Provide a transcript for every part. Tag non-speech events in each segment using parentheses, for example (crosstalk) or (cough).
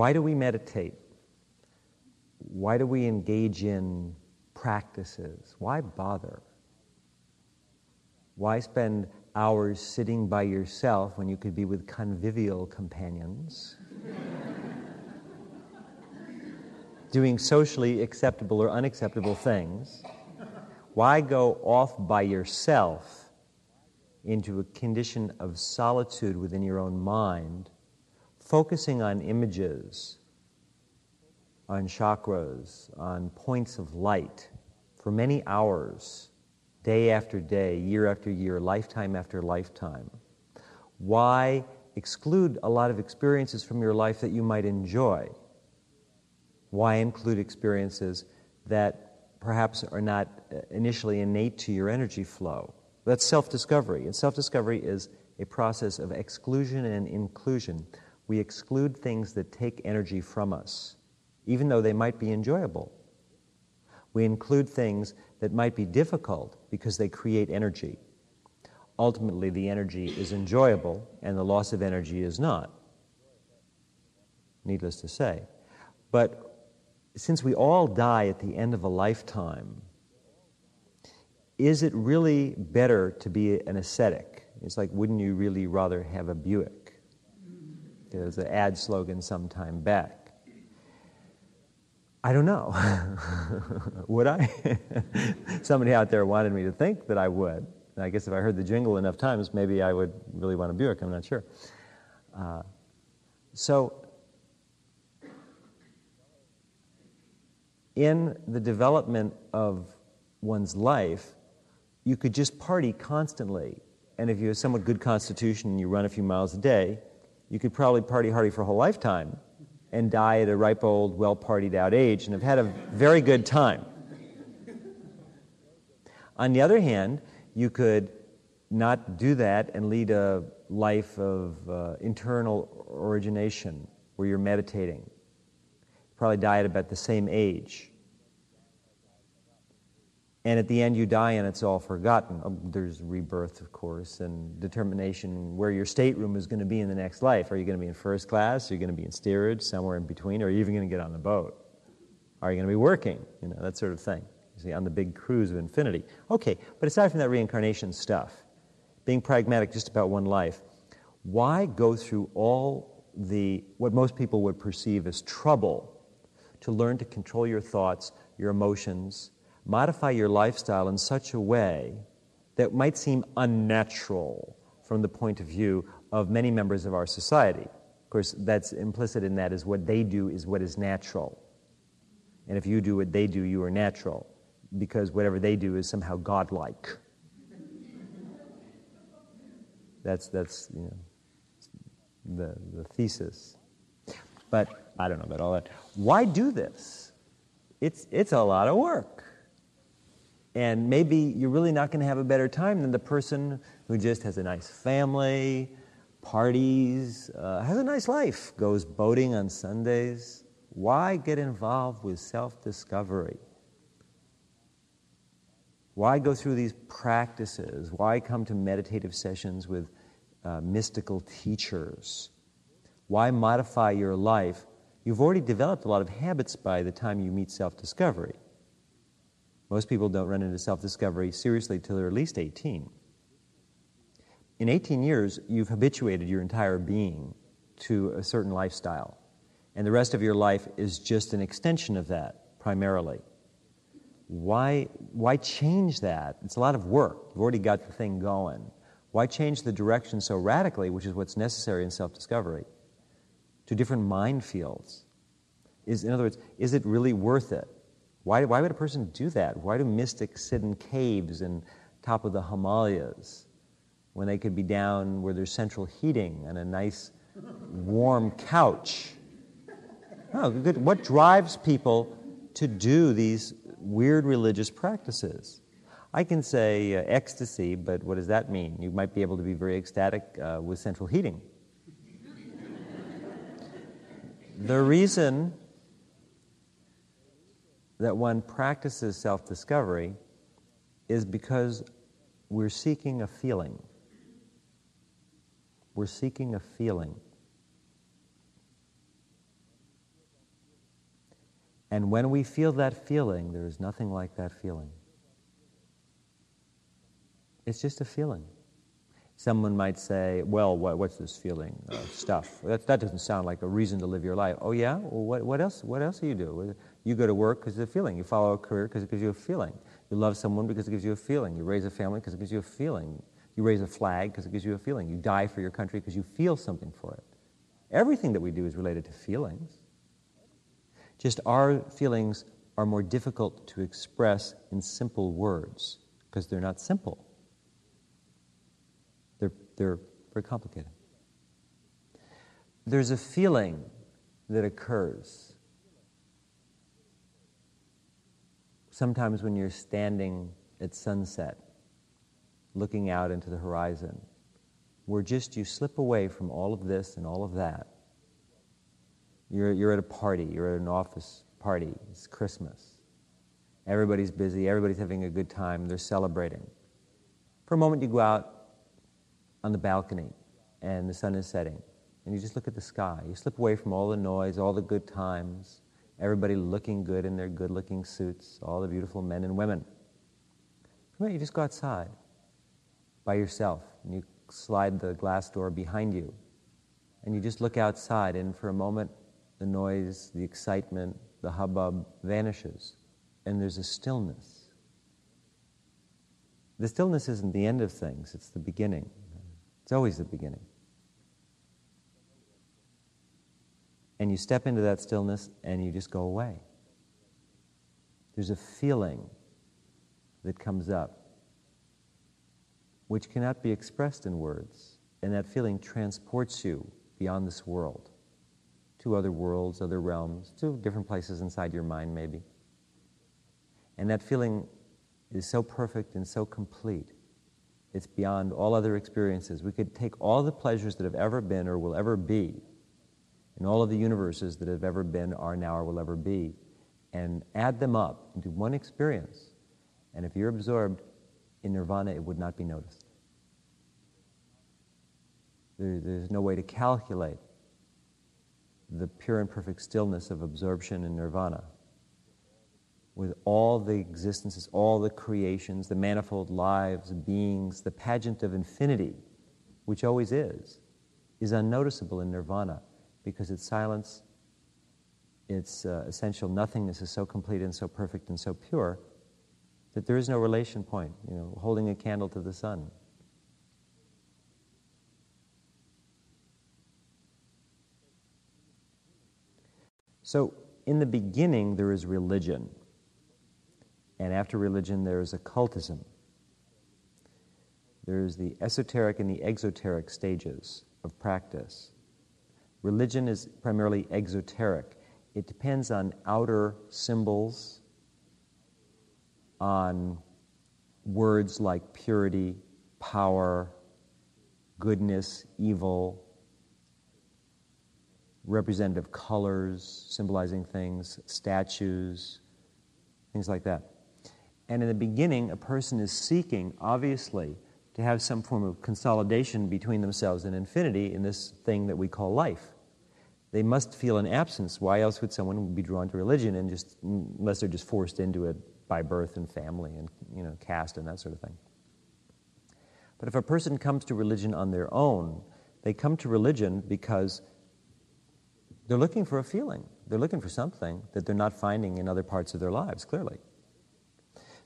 Why do we meditate? Why do we engage in practices? Why bother? Why spend hours sitting by yourself when you could be with convivial companions? (laughs) doing socially acceptable or unacceptable things. Why go off by yourself into a condition of solitude within your own mind, focusing on images, on chakras, on points of light for many hours, day after day, year after year, lifetime after lifetime? Why exclude a lot of experiences from your life that you might enjoy? Why include experiences that perhaps are not uh, initially innate to your energy flow? That's self discovery. And self discovery is a process of exclusion and inclusion. We exclude things that take energy from us, even though they might be enjoyable. We include things that might be difficult because they create energy. Ultimately, the energy is enjoyable and the loss of energy is not, needless to say. But since we all die at the end of a lifetime, is it really better to be an ascetic? It's like, wouldn't you really rather have a Buick? There was an ad slogan some time back. I don't know. (laughs) would I? (laughs) Somebody out there wanted me to think that I would. I guess if I heard the jingle enough times, maybe I would really want a Buick. I'm not sure. Uh, so in the development of one's life, you could just party constantly. And if you have somewhat good constitution and you run a few miles a day, you could probably party hardy for a whole lifetime and die at a ripe old, well partied out age and have had a very good time. On the other hand, you could not do that and lead a life of uh, internal origination where you're meditating. Probably die at about the same age and at the end you die and it's all forgotten. Um, there's rebirth, of course, and determination where your stateroom is going to be in the next life. Are you going to be in first class? Are you going to be in steerage, somewhere in between? Or are you even going to get on the boat? Are you going to be working? You know, that sort of thing. You see, on the big cruise of infinity. Okay, but aside from that reincarnation stuff, being pragmatic just about one life, why go through all the, what most people would perceive as trouble to learn to control your thoughts, your emotions, modify your lifestyle in such a way that might seem unnatural from the point of view of many members of our society. Of course, that's implicit in that is what they do is what is natural. And if you do what they do, you are natural, because whatever they do is somehow godlike. (laughs) That's, that's you know, the, the thesis. But I don't know about all that. Why do this? It's, it's a lot of work. And maybe you're really not going to have a better time than the person who just has a nice family, parties, uh, has a nice life, goes boating on Sundays. Why get involved with self discovery? Why go through these practices? Why come to meditative sessions with uh, mystical teachers? Why modify your life? You've already developed a lot of habits by the time you meet self discovery. Most people don't run into self discovery seriously till they're at least 18. In 18 years, you've habituated your entire being to a certain lifestyle, and the rest of your life is just an extension of that, primarily. Why, why change that? It's a lot of work. You've already got the thing going. Why change the direction so radically, which is what's necessary in self discovery, to different mind fields? Is, in other words, is it really worth it? Why, why would a person do that? Why do mystics sit in caves and top of the Himalayas when they could be down where there's central heating and a nice warm couch? Oh, good. What drives people to do these weird religious practices? I can say uh, ecstasy, but what does that mean? You might be able to be very ecstatic uh, with central heating. the reason that one practices self discovery is because we're seeking a feeling. We're seeking a feeling. And when we feel that feeling, there is nothing like that feeling. It's just a feeling. Someone might say, Well, what, what's this feeling? Stuff. That, that doesn't sound like a reason to live your life. Oh, yeah? Well, what, what, else, what else do you do? You go to work because it's a feeling. You follow a career because it gives you a feeling. You love someone because it gives you a feeling. You raise a family because it gives you a feeling. You raise a flag because it gives you a feeling. You die for your country because you feel something for it. Everything that we do is related to feelings. Just our feelings are more difficult to express in simple words because they're not simple. They're, they're very complicated. There's a feeling that occurs sometimes when you're standing at sunset, looking out into the horizon, where just you slip away from all of this and all of that. You're, you're at a party, you're at an office party, it's Christmas. Everybody's busy, everybody's having a good time, they're celebrating. For a moment, you go out on the balcony and the sun is setting, and you just look at the sky. You slip away from all the noise, all the good times, everybody looking good in their good looking suits, all the beautiful men and women. A you just go outside by yourself, and you slide the glass door behind you, and you just look outside, and for a moment, the noise, the excitement, the hubbub vanishes, and there's a stillness. The stillness isn't the end of things, it's the beginning. It's always the beginning. And you step into that stillness and you just go away. There's a feeling that comes up which cannot be expressed in words, and that feeling transports you beyond this world to other worlds, other realms, to different places inside your mind, maybe. And that feeling is so perfect and so complete it's beyond all other experiences. We could take all the pleasures that have ever been or will ever be, and all of the universes that have ever been, are now, or will ever be, and add them up into one experience. And if you're absorbed in nirvana, it would not be noticed. There, there's no way to calculate the pure and perfect stillness of absorption in nirvana with all the existences, all the creations, the manifold lives, beings, the pageant of infinity, which always is, is unnoticeable in nirvana because its silence, its uh, essential nothingness is so complete and so perfect and so pure that there is no relation point, you know, holding a candle to the sun. So, in the beginning, there is religion. And after religion, there is occultism. There's the esoteric and the exoteric stages of practice. Religion is primarily exoteric. It depends on outer symbols, on words like purity, power, goodness, evil, representative colors symbolizing things, statues, things like that. And in the beginning, a person is seeking, obviously, to have some form of consolidation between themselves and infinity in this thing that we call life. They must feel an absence. Why else would someone be drawn to religion and just, unless they're just forced into it by birth and family and, you know, caste and that sort of thing? But if a person comes to religion on their own, they come to religion because they're looking for a feeling. They're looking for something that they're not finding in other parts of their lives, clearly.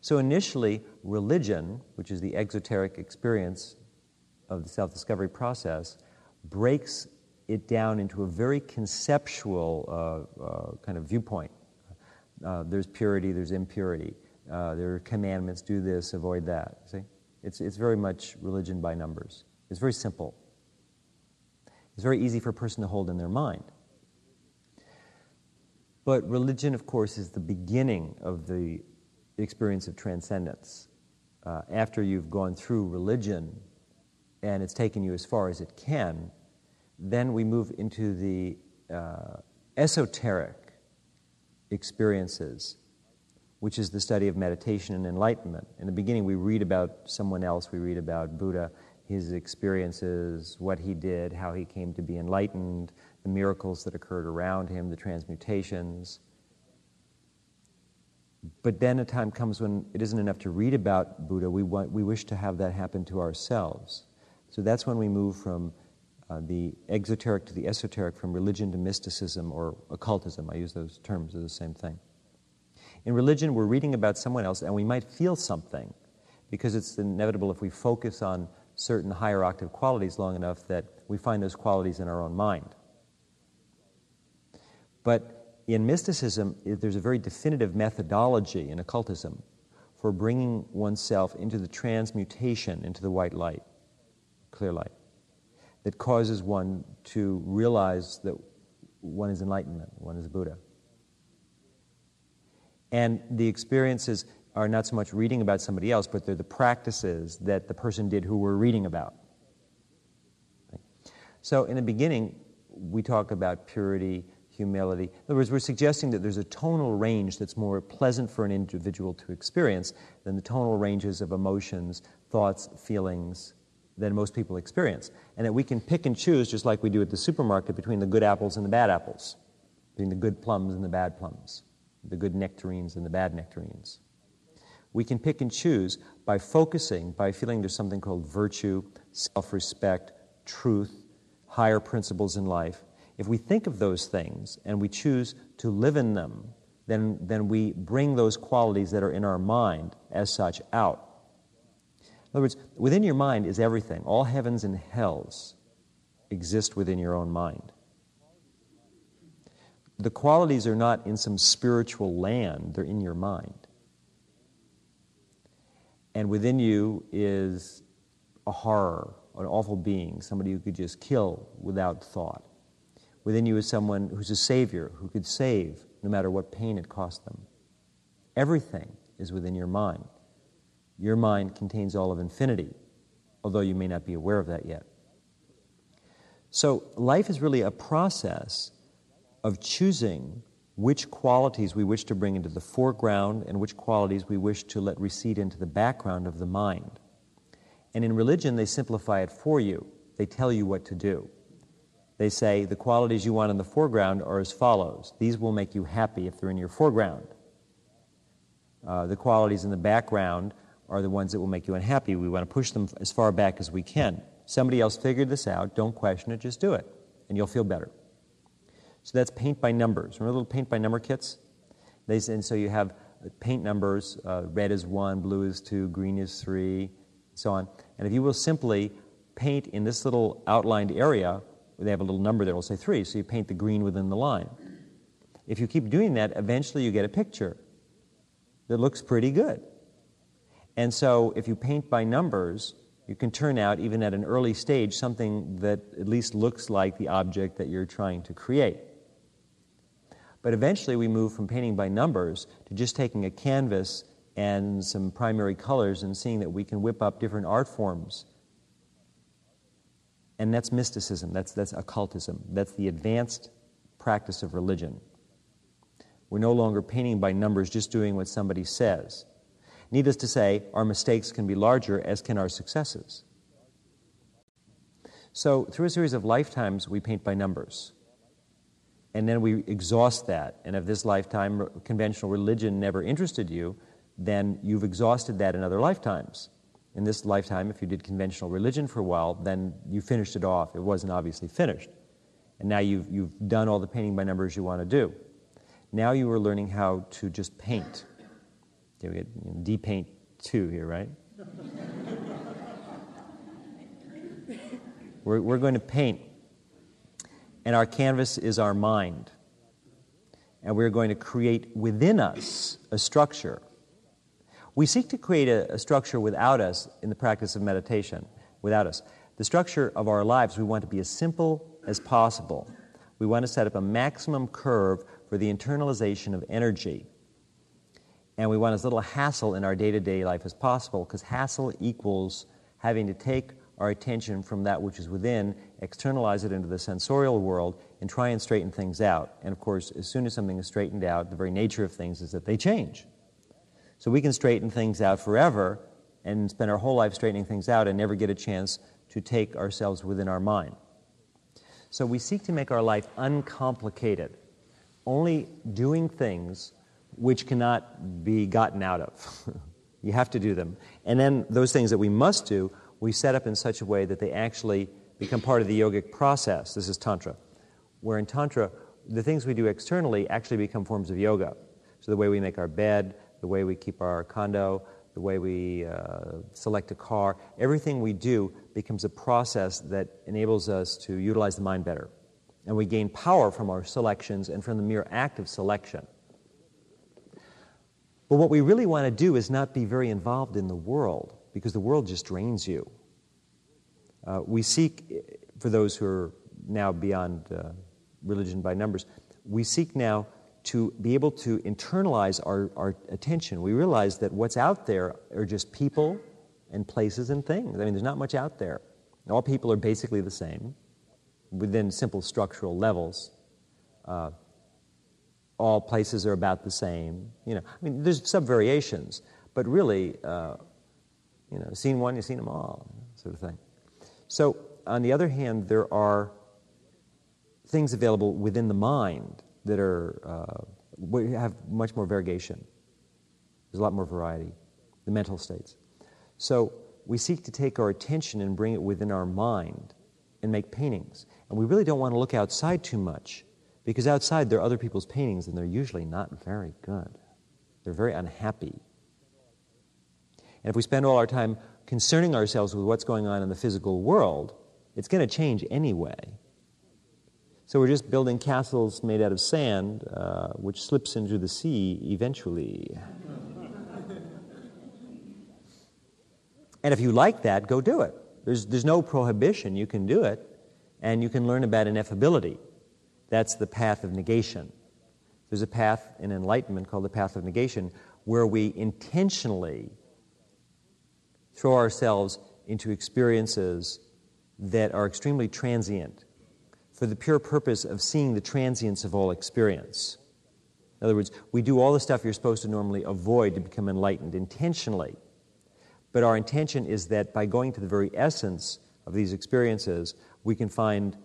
So initially, religion, which is the exoteric experience of the self discovery process, breaks it down into a very conceptual uh, uh, kind of viewpoint. Uh, there's purity, there's impurity, uh, there are commandments do this, avoid that. See? It's, it's very much religion by numbers. It's very simple. It's very easy for a person to hold in their mind. But religion, of course, is the beginning of the the experience of transcendence. Uh, after you've gone through religion and it's taken you as far as it can, then we move into the uh, esoteric experiences, which is the study of meditation and enlightenment. In the beginning, we read about someone else, we read about Buddha, his experiences, what he did, how he came to be enlightened, the miracles that occurred around him, the transmutations. But then a time comes when it isn't enough to read about Buddha. We, want, we wish to have that happen to ourselves. So that's when we move from uh, the exoteric to the esoteric, from religion to mysticism or occultism. I use those terms as the same thing. In religion, we're reading about someone else and we might feel something because it's inevitable if we focus on certain higher octave qualities long enough that we find those qualities in our own mind. But in mysticism, there's a very definitive methodology in occultism for bringing oneself into the transmutation into the white light, clear light, that causes one to realize that one is enlightenment, one is Buddha. And the experiences are not so much reading about somebody else, but they're the practices that the person did who we're reading about. So, in the beginning, we talk about purity, humility. In other words, we're suggesting that there's a tonal range that's more pleasant for an individual to experience than the tonal ranges of emotions, thoughts, feelings that most people experience. And that we can pick and choose, just like we do at the supermarket, between the good apples and the bad apples, between the good plums and the bad plums, the good nectarines and the bad nectarines. We can pick and choose by focusing, by feeling there's something called virtue, self respect, truth, higher principles in life if we think of those things and we choose to live in them, then, then we bring those qualities that are in our mind as such out. In other words, within your mind is everything. All heavens and hells exist within your own mind. The qualities are not in some spiritual land, they're in your mind. And within you is a horror, an awful being, somebody who could just kill without thought. Within you is someone who's a Savior, who could save no matter what pain it cost them. Everything is within your mind. Your mind contains all of infinity, although you may not be aware of that yet. So, life is really a process of choosing which qualities we wish to bring into the foreground and which qualities we wish to let recede into the background of the mind. And in religion, they simplify it for you, they tell you what to do. They say the qualities you want in the foreground are as follows. These will make you happy if they're in your foreground. Uh, the qualities in the background are the ones that will make you unhappy. We want to push them as far back as we can. Somebody else figured this out. Don't question it, just do it, and you'll feel better. So that's paint by numbers. Remember little paint by number kits? They, and so you have paint numbers uh, red is one, blue is two, green is three, so on. And if you will simply paint in this little outlined area they have a little number there, will say three, so you paint the green within the line. If you keep doing that, eventually you get a picture that looks pretty good. And so if you paint by numbers, you can turn out, even at an early stage, something that at least looks like the object that you're trying to create. But eventually we move from painting by numbers to just taking a canvas and some primary colors and seeing that we can whip up different art forms and that's mysticism, that's, that's occultism, that's the advanced practice of religion. We're no longer painting by numbers, just doing what somebody says. Needless to say, our mistakes can be larger, as can our successes. So, through a series of lifetimes, we paint by numbers. And then we exhaust that. And if this lifetime conventional religion never interested you, then you've exhausted that in other lifetimes in this lifetime, if you did conventional religion for a while, then you finished it off. It wasn't obviously finished. And now you've, you've done all the painting by numbers you want to do. Now you are learning how to just paint. Okay, we get you know, D-paint 2 here, right? (laughs) we're, we're going to paint. And our canvas is our mind. And we're going to create within us a structure we seek to create a, a, structure without us in the practice of meditation, without us. The structure of our lives, we want to be as simple as possible. We want to set up a maximum curve for the internalization of energy. And we want as little hassle in our day to day life as possible, because hassle equals having to take our attention from that which is within, externalize it into the sensorial world, and try and straighten things out. And of course, as soon as something is straightened out, the very nature of things is that they change. So we can straighten things out forever and spend our whole life straightening things out and never get a chance to take ourselves within our mind. So we seek to make our life uncomplicated, only doing things which cannot be gotten out of. (laughs) you have to do them. And then those things that we must do, we set up in such a way that they actually become part of the yogic process. This is Tantra. Where in Tantra, the things we do externally actually become forms of yoga. So the way we make our bed, the way we keep our condo, the way we uh, select a car, everything we do becomes a process that enables us to utilize the mind better. And we gain power from our selections and from the mere act of selection. But what we really want to do is not be very involved in the world because the world just drains you. Uh, we seek, for those who are now beyond uh, religion by numbers, we seek now to be able to internalize our, our attention. We realize that what's out there are just people and places and things. I mean, there's not much out there. All people are basically the same within simple structural levels. Uh, all places are about the same. You know, I mean, there's some variations, but really, uh, you know, seen one, you've seen them all, sort of thing. So, on the other hand, there are things available within the mind that are uh, have much more variegation. There's a lot more variety. The mental states. So we seek to take our attention and bring it within our mind and make paintings. And we really don't want to look outside too much because outside there are other people's paintings and they're usually not very good. They're very unhappy. And if we spend all our time concerning ourselves with what's going on in the physical world, it's going to change anyway. So we're just building castles made out of sand, uh, which slips into the sea eventually. and if you like that, go do it. There's, there's no prohibition. You can do it, and you can learn about ineffability. That's the path of negation. There's a path in enlightenment called the path of negation where we intentionally throw ourselves into experiences that are extremely transient for the pure purpose of seeing the transience of all experience. In other words, we do all the stuff you're supposed to normally avoid to become enlightened intentionally. But our intention is that by going to the very essence of these experiences, we can find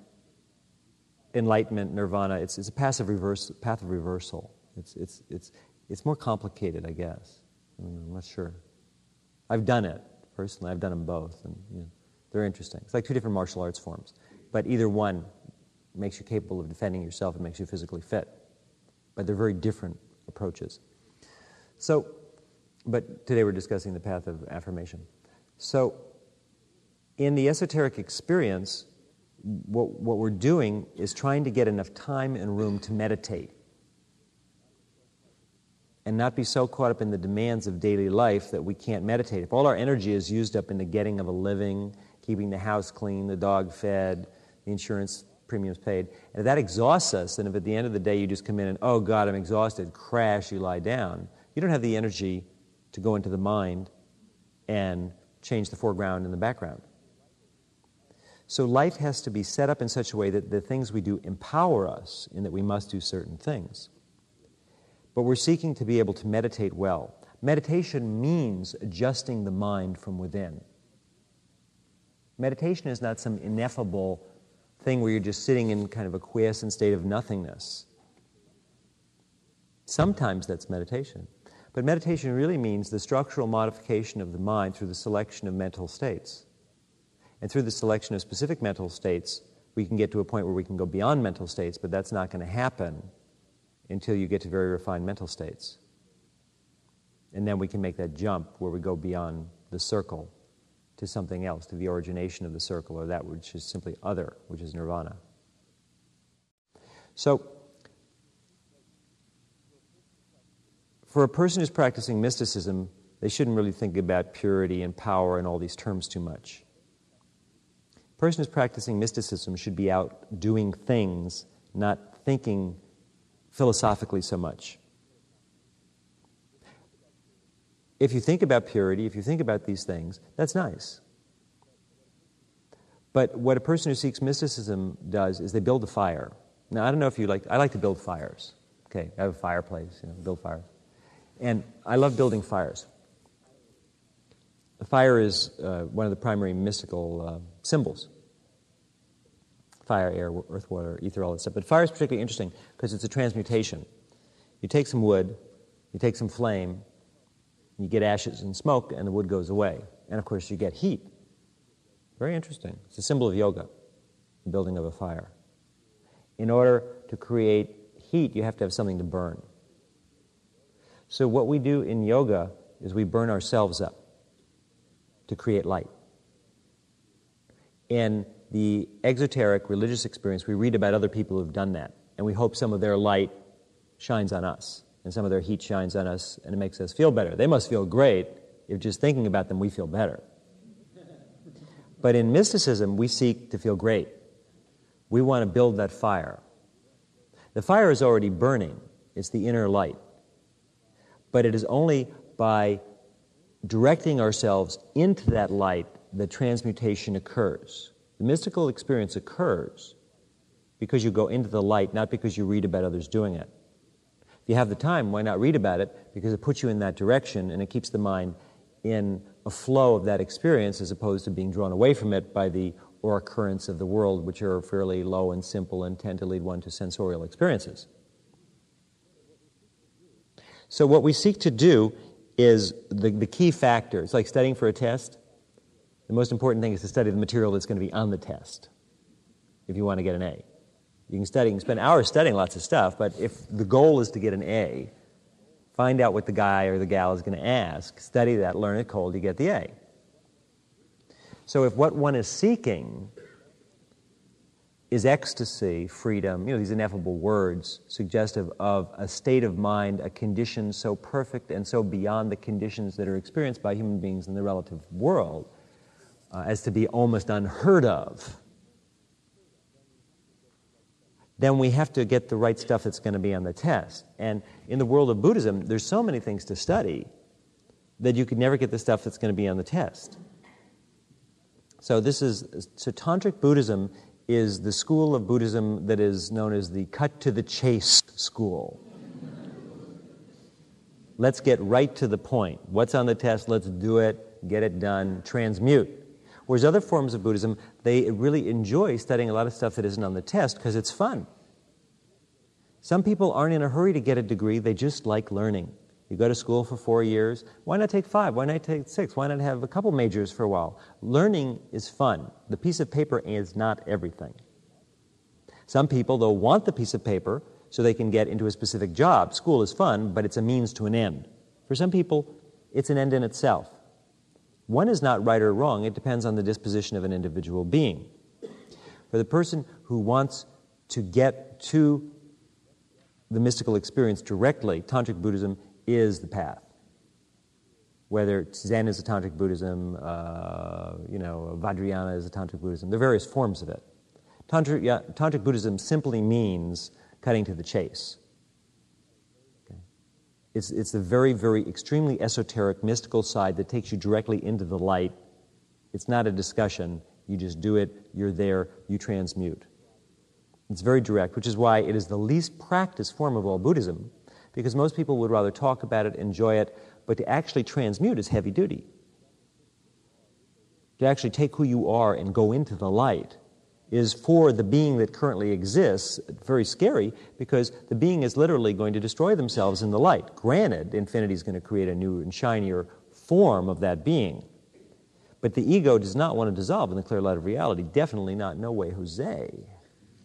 enlightenment, nirvana. It's, it's a passive reverse, path of reversal. It's, it's, it's, it's more complicated, I guess. I'm not sure. I've done it personally. I've done them both, and you know, they're interesting. It's like two different martial arts forms, but either one makes you capable of defending yourself and makes you physically fit. But they're very different approaches. So, but today we're discussing the path of affirmation. So, in the esoteric experience, what, what we're doing is trying to get enough time and room to meditate and not be so caught up in the demands of daily life that we can't meditate. If all our energy is used up in the getting of a living, keeping the house clean, the dog fed, the insurance premiums paid. And if that exhausts us, and if at the end of the day you just come in and, oh God, I'm exhausted, crash, you lie down, you don't have the energy to go into the mind and change the foreground and the background. So life has to be set up in such a way that the things we do empower us in that we must do certain things. But we're seeking to be able to meditate well. Meditation means adjusting the mind from within. Meditation is not some ineffable thing where you're just sitting in kind of a quiescent state of nothingness. Sometimes that's meditation. But meditation really means the structural modification of the mind through the selection of mental states. And through the selection of specific mental states, we can get to a point where we can go beyond mental states, but that's not going to happen until you get to very refined mental states. And then we can make that jump where we go beyond the circle to something else, to the origination of the circle, or that which is simply other, which is nirvana. So, for a person who's practicing mysticism, they shouldn't really think about purity and power and all these terms too much. A person who's practicing mysticism should be out doing things, not thinking philosophically so much. If you think about purity, if you think about these things, that's nice. But what a person who seeks mysticism does is they build a fire. Now, I don't know if you like, I like to build fires. Okay, I have a fireplace, you know, build fires. And I love building fires. The fire is uh, one of the primary mystical uh, symbols fire, air, earth, water, ether, all that stuff. But fire is particularly interesting because it's a transmutation. You take some wood, You take some flame, you get ashes and smoke, and the wood goes away. And of course, you get heat. Very interesting. It's a symbol of yoga, the building of a fire. In order to create heat, you have to have something to burn. So, what we do in yoga is we burn ourselves up to create light. In the exoteric religious experience, we read about other people who've done that, and we hope some of their light shines on us, and some of their heat shines on us, and it makes us feel better. They must feel great if just thinking about them we feel better. But in mysticism, we seek to feel great. We want to build that fire. The fire is already burning, it's the inner light. But it is only by directing ourselves into that light that transmutation occurs. The mystical experience occurs because you go into the light, not because you read about others doing it. You have the time, why not read about it? Because it puts you in that direction and it keeps the mind in a flow of that experience as opposed to being drawn away from it by the or currents of the world, which are fairly low and simple and tend to lead one to sensorial experiences. So, what we seek to do is the, the key factor. It's like studying for a test. The most important thing is to study the material that's going to be on the test if you want to get an A. You can study, you can spend hours studying lots of stuff, but if the goal is to get an A, find out what the guy or the gal is going to ask, study that, learn it cold, you get the A. So if what one is seeking is ecstasy, freedom, you know, these ineffable words suggestive of a state of mind, a condition so perfect and so beyond the conditions that are experienced by human beings in the relative world uh, as to be almost unheard of, then we have to get the right stuff that's going to be on the test. And in the world of Buddhism, there's so many things to study that you could never get the stuff that's going to be on the test. So this is so tantric Buddhism is the school of Buddhism that is known as the cut to the chase school. let's get right to the point. What's on the test? Let's do it, get it done, transmute. Whereas other forms of Buddhism, they really enjoy studying a lot of stuff that isn't on the test because it's fun. Some people aren't in a hurry to get a degree, they just like learning. You go to school for four years. Why not take five? Why not take six? Why not have a couple majors for a while? Learning is fun. The piece of paper is not everything. Some people, though, want the piece of paper so they can get into a specific job. School is fun, but it's a means to an end. For some people, it's an end in itself. One is not right or wrong, it depends on the disposition of an individual being. For the person who wants to get to the mystical experience directly, Tantric Buddhism is the path. Whether Zen is a tantric Buddhism, uh, you know, Vajrayana is a tantric Buddhism, there are various forms of it. Tantric, yeah, tantric Buddhism simply means cutting to the chase. It's, it's the very, very extremely esoteric, mystical side that takes you directly into the light. It's not a discussion. You just do it, you're there, you transmute. It's very direct, which is why it is the least practiced form of all Buddhism because most people would rather talk about it, enjoy it, but to actually transmute is heavy duty. To actually take who you are and go into the light is for the being that currently exists very scary because the being is literally going to destroy themselves in the light. Granted, infinity is going to create a new and shinier form of that being. But the ego does not want to dissolve in the clear light of reality. Definitely not. No way, Jose.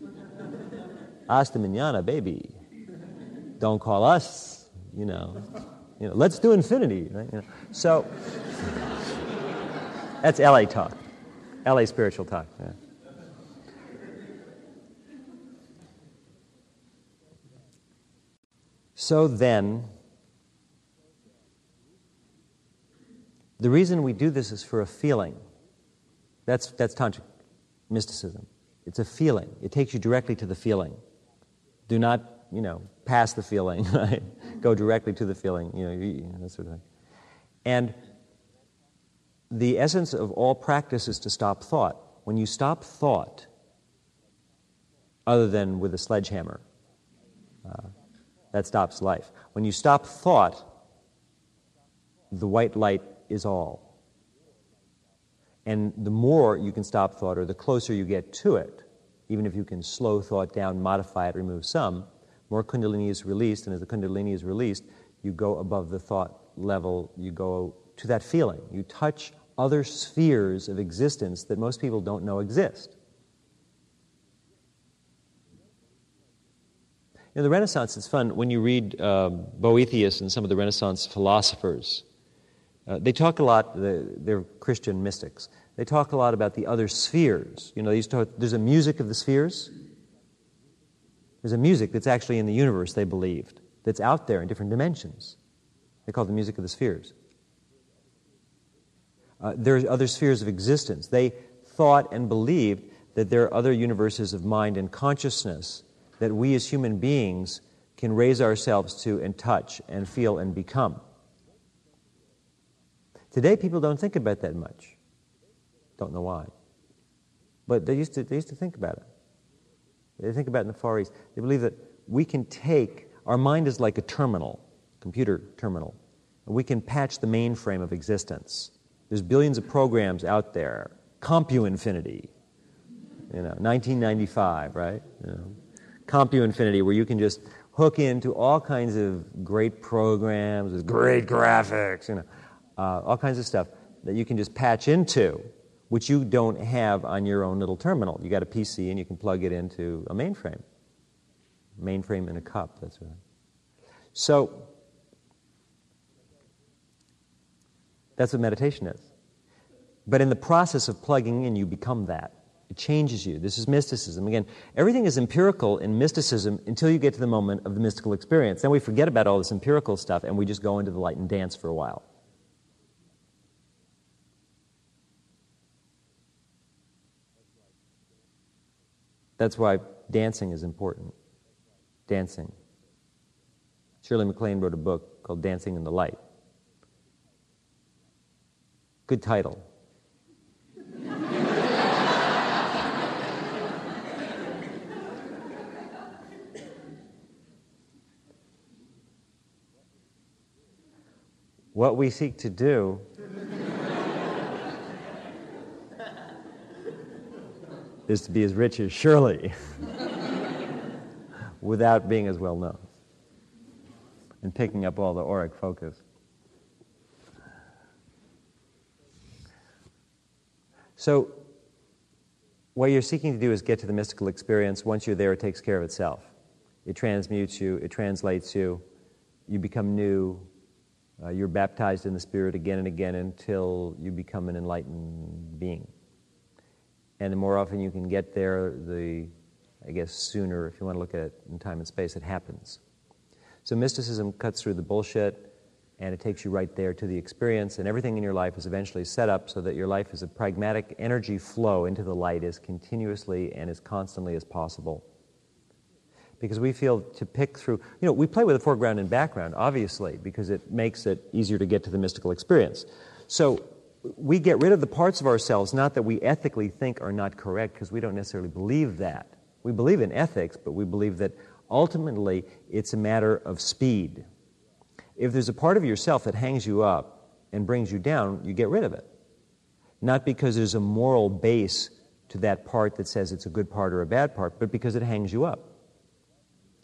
(laughs) Hasta mañana, baby don't call us, you know. You know, let's do infinity, right? You know. So (laughs) that's LA talk, LA spiritual talk. Yeah. So then, the reason we do this is for a feeling. That's, that's tantric mysticism. It's a feeling. It takes you directly to the feeling. Do not you know, pass the feeling, (laughs) right? Go directly to the feeling, you know, you that sort of thing. And the essence of all practice is to stop thought. When you stop thought, other than with a sledgehammer, uh, that stops life. When you stop thought, the white light is all. And the more you can stop thought, or the closer you get to it, even if you can slow thought down, modify it, remove some, more Kundalini is released, and as the Kundalini is released, you go above the thought level, you go to that feeling. You touch other spheres of existence that most people don't know exist. In the Renaissance, it's fun when you read um, Boethius and some of the Renaissance philosophers. Uh, they talk a lot, they're Christian mystics. They talk a lot about the other spheres. You know, they used to there's a music of the spheres. There's a music that's actually in the universe, they believed, that's out there in different dimensions. They call it the music of the spheres. Uh, there's other spheres of existence. They thought and believed that there are other universes of mind and consciousness that we as human beings can raise ourselves to and touch and feel and become. Today, people don't think about that much. Don't know why. But they used to, they used to think about it. They think about it in the Far East. They believe that we can take, our mind is like a terminal, computer terminal, and we can patch the mainframe of existence. There's billions of programs out there. Compu Infinity, you know, 1995, right? You know, Compu Infinity, where you can just hook into all kinds of great programs with great graphics, you know, uh, all kinds of stuff that you can just patch into which you don't have on your own little terminal. You got a PC and you can plug it into a mainframe. Mainframe in a cup, that's right. So, that's what meditation is. But in the process of plugging in, you become that. It changes you. This is mysticism. Again, everything is empirical in mysticism until you get to the moment of the mystical experience. Then we forget about all this empirical stuff and we just go into the light and dance for a while. That's why dancing is important. Dancing. Shirley MacLaine wrote a book called Dancing in the Light. Good title. What we seek to do is to be as rich as Shirley (laughs) without being as well known and picking up all the auric focus. So, what you're seeking to do is get to the mystical experience. Once you're there, it takes care of itself. It transmutes you, it translates you, you become new, uh, you're baptized in the Spirit again and again until you become an enlightened being. And the more often you can get there, the, I guess, sooner, if you want to look at it in time and space, it happens. So mysticism cuts through the bullshit and it takes you right there to the experience, and everything in your life is eventually set up so that your life is a pragmatic energy flow into the light as continuously and as constantly as possible. Because we feel to pick through, you know, we play with the foreground and background, obviously, because it makes it easier to get to the mystical experience. So we get rid of the parts of ourselves, not that we ethically think are not correct, because we don't necessarily believe that. We believe in ethics, but we believe that ultimately it's a matter of speed. If there's a part of yourself that hangs you up and brings you down, you get rid of it. Not because there's a moral base to that part that says it's a good part or a bad part, but because it hangs you up.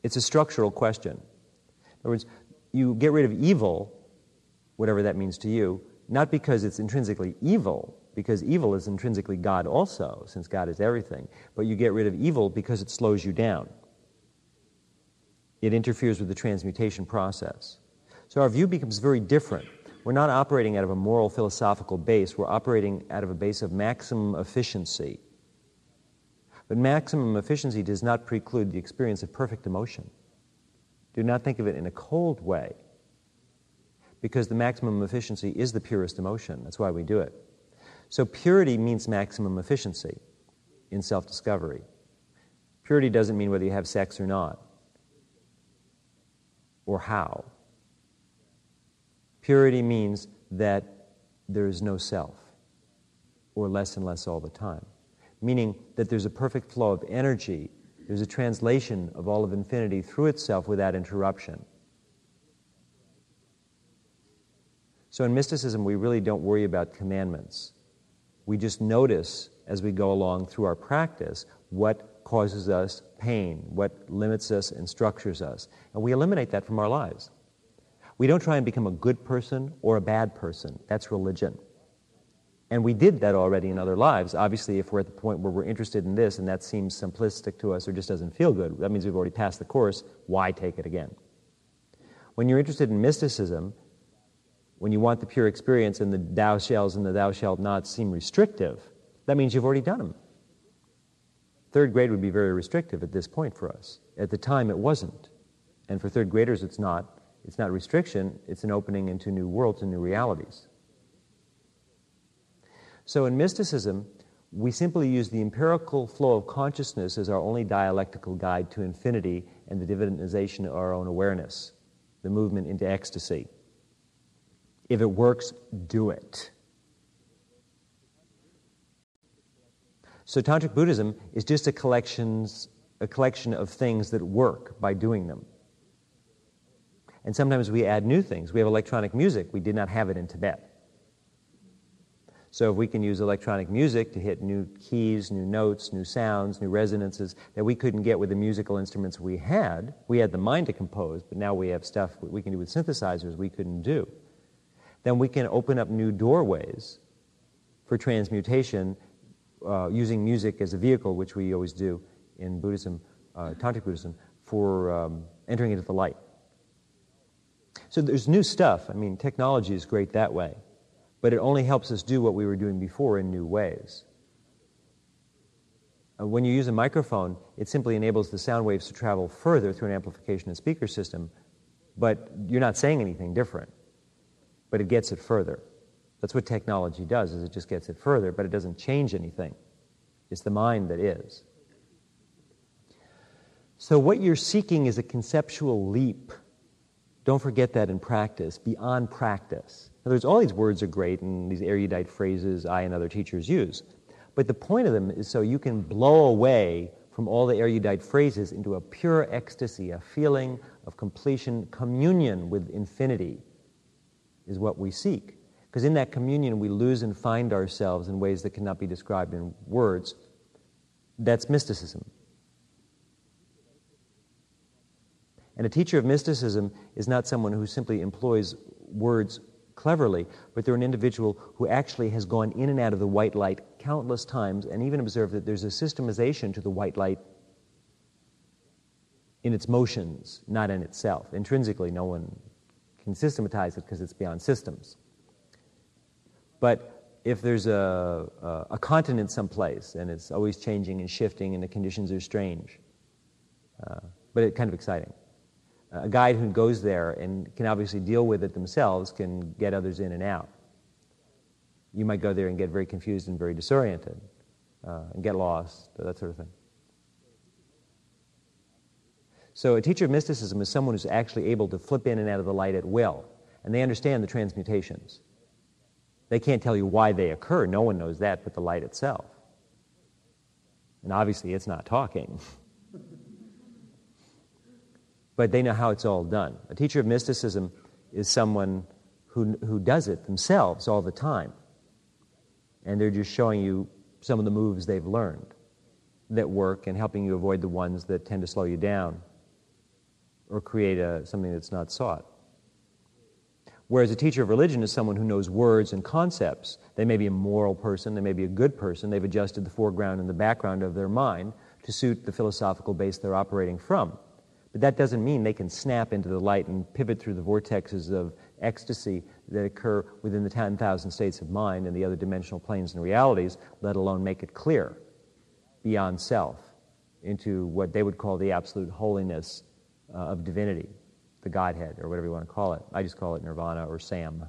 It's a structural question. In other words, you get rid of evil, whatever that means to you, not because it's intrinsically evil, because evil is intrinsically God also, since God is everything, but you get rid of evil because it slows you down. It interferes with the transmutation process. So our view becomes very different. We're not operating out of a moral philosophical base, we're operating out of a base of maximum efficiency. But maximum efficiency does not preclude the experience of perfect emotion. Do not think of it in a cold way because the maximum efficiency is the purest emotion. That's why we do it. So, purity means maximum efficiency in self discovery. Purity doesn't mean whether you have sex or not, or how. Purity means that there is no self, or less and less all the time. Meaning that there's a perfect flow of energy, there's a translation of all of infinity through itself without interruption. So in mysticism, we really don't worry about commandments. We just notice as we go along through our practice what causes us pain, what limits us and structures us. And we eliminate that from our lives. We don't try and become a good person or a bad person. That's religion. And we did that already in other lives. Obviously, if we're at the point where we're interested in this and that seems simplistic to us or just doesn't feel good, that means we've already passed the course. Why take it again? When you're interested in mysticism, when you want the pure experience and the thou shalls and the thou shalt not seem restrictive, that means you've already done them. Third grade would be very restrictive at this point for us. At the time, it wasn't. And for third graders, it's not. It's not restriction, it's an opening into new worlds and new realities. So in mysticism, we simply use the empirical flow of consciousness as our only dialectical guide to infinity and the divinization of our own awareness, the movement into ecstasy. If it works, do it. So Tantric Buddhism is just a, collections, a collection of things that work by doing them. And sometimes we add new things. We have electronic music. We did not have it in Tibet. So if we can use electronic music to hit new keys, new notes, new sounds, new resonances that we couldn't get with the musical instruments we had, we had the mind to compose, but now we have stuff we can do with synthesizers we couldn't do, then we can open up new doorways for transmutation uh, using music as a vehicle, which we always do in Buddhism, uh, Tantric Buddhism, for um, entering into the light. So there's new stuff. I mean, technology is great that way but it only helps us do what we were doing before in new ways. Uh, when you use a microphone, it simply enables the sound waves to travel further through an amplification and speaker system, but you're not saying anything different, but it gets it further. That's what technology does, is it just gets it further, but it doesn't change anything. It's the mind that is. So what you're seeking is a conceptual leap. Don't forget that in practice, beyond practice. In other words, all these words are great and these erudite phrases I and other teachers use. But the point of them is so you can blow away from all the erudite phrases into a pure ecstasy, a feeling of completion, communion with infinity is what we seek. Because in that communion, we lose and find ourselves in ways that cannot be described in words. That's mysticism. And a teacher of mysticism is not someone who simply employs words cleverly, but they're an individual who actually has gone in and out of the white light countless times and even observed that there's a systemization to the white light in its motions, not in itself. Intrinsically, no one can systematize it because it's beyond systems. But if there's a, a, a, continent someplace and it's always changing and shifting and the conditions are strange, uh, but it's kind of exciting a guide who goes there and can obviously deal with it themselves can get others in and out. You might go there and get very confused and very disoriented uh, and get lost, that sort of thing. So, a teacher of mysticism is someone who's actually able to flip in and out of the light at will, and they understand the transmutations. They can't tell you why they occur, no one knows that but the light itself. And obviously, it's not talking. (laughs) but they know how it's all done. A teacher of mysticism is someone who, who does it themselves all the time. And they're just showing you some of the moves they've learned that work and helping you avoid the ones that tend to slow you down or create a, something that's not sought. Whereas a teacher of religion is someone who knows words and concepts. They may be a moral person, they may be a good person, they've adjusted the foreground and the background of their mind to suit the philosophical base they're operating from. But that doesn't mean they can snap into the light and pivot through the vortexes of ecstasy that occur within the 10,000 states of mind and the other dimensional planes and realities, let alone make it clear beyond self into what they would call the absolute holiness uh, of divinity, the Godhead, or whatever you want to call it. I just call it nirvana or Sam.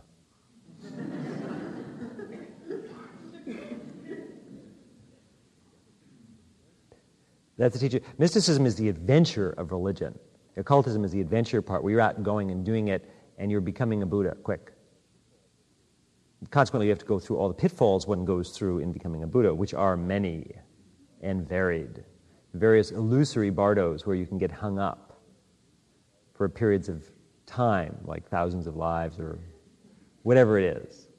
That's the teacher. Mysticism is the adventure of religion. Occultism is the adventure part where you're out and going and doing it and you're becoming a Buddha quick. Consequently, you have to go through all the pitfalls one goes through in becoming a Buddha, which are many and varied. Various illusory bardos where you can get hung up for periods of time, like thousands of lives or whatever it is.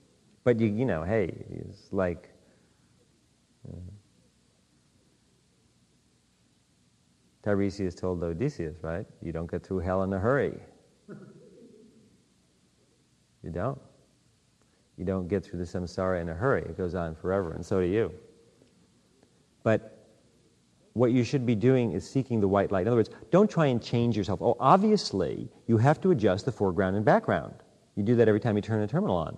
But you, you know, hey, it's like. Tiresias told Odysseus, right? You don't get through hell in a hurry. You don't. You don't get through the samsara in a hurry. It goes on forever, and so do you. But what you should be doing is seeking the white light. In other words, don't try and change yourself. Oh, obviously, you have to adjust the foreground and background. You do that every time you turn a terminal on.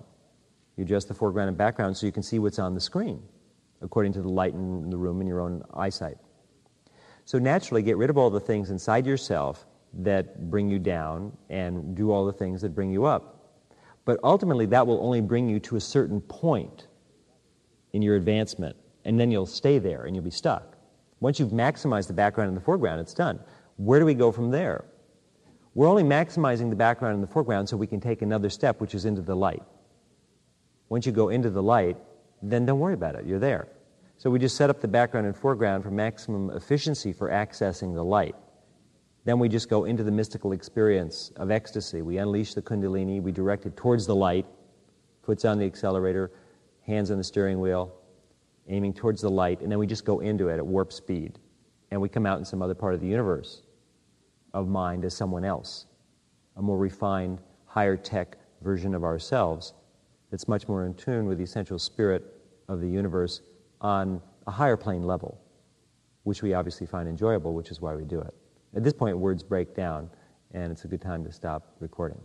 You adjust the foreground and background so you can see what's on the screen, according to the light in the room and your own eyesight. So naturally, get rid of all the things inside yourself that bring you down and do all the things that bring you up. But ultimately, that will only bring you to a certain point in your advancement, and then you'll stay there and you'll be stuck. Once you've maximized the background and the foreground, it's done. Where do we go from there? We're only maximizing the background and the foreground so we can take another step, which is into the light. Once you go into the light, then don't worry about it. You're there. So we just set up the background and foreground for maximum efficiency for accessing the light. Then we just go into the mystical experience of ecstasy. We unleash the Kundalini, we direct it towards the light, puts on the accelerator, hands on the steering wheel, aiming towards the light, and then we just go into it at warp speed. And we come out in some other part of the universe of mind as someone else, a more refined, higher tech version of ourselves that's much more in tune with the essential spirit of the universe on a higher plane level, which we obviously find enjoyable, which is why we do it. At this point, words break down, and it's a good time to stop recording.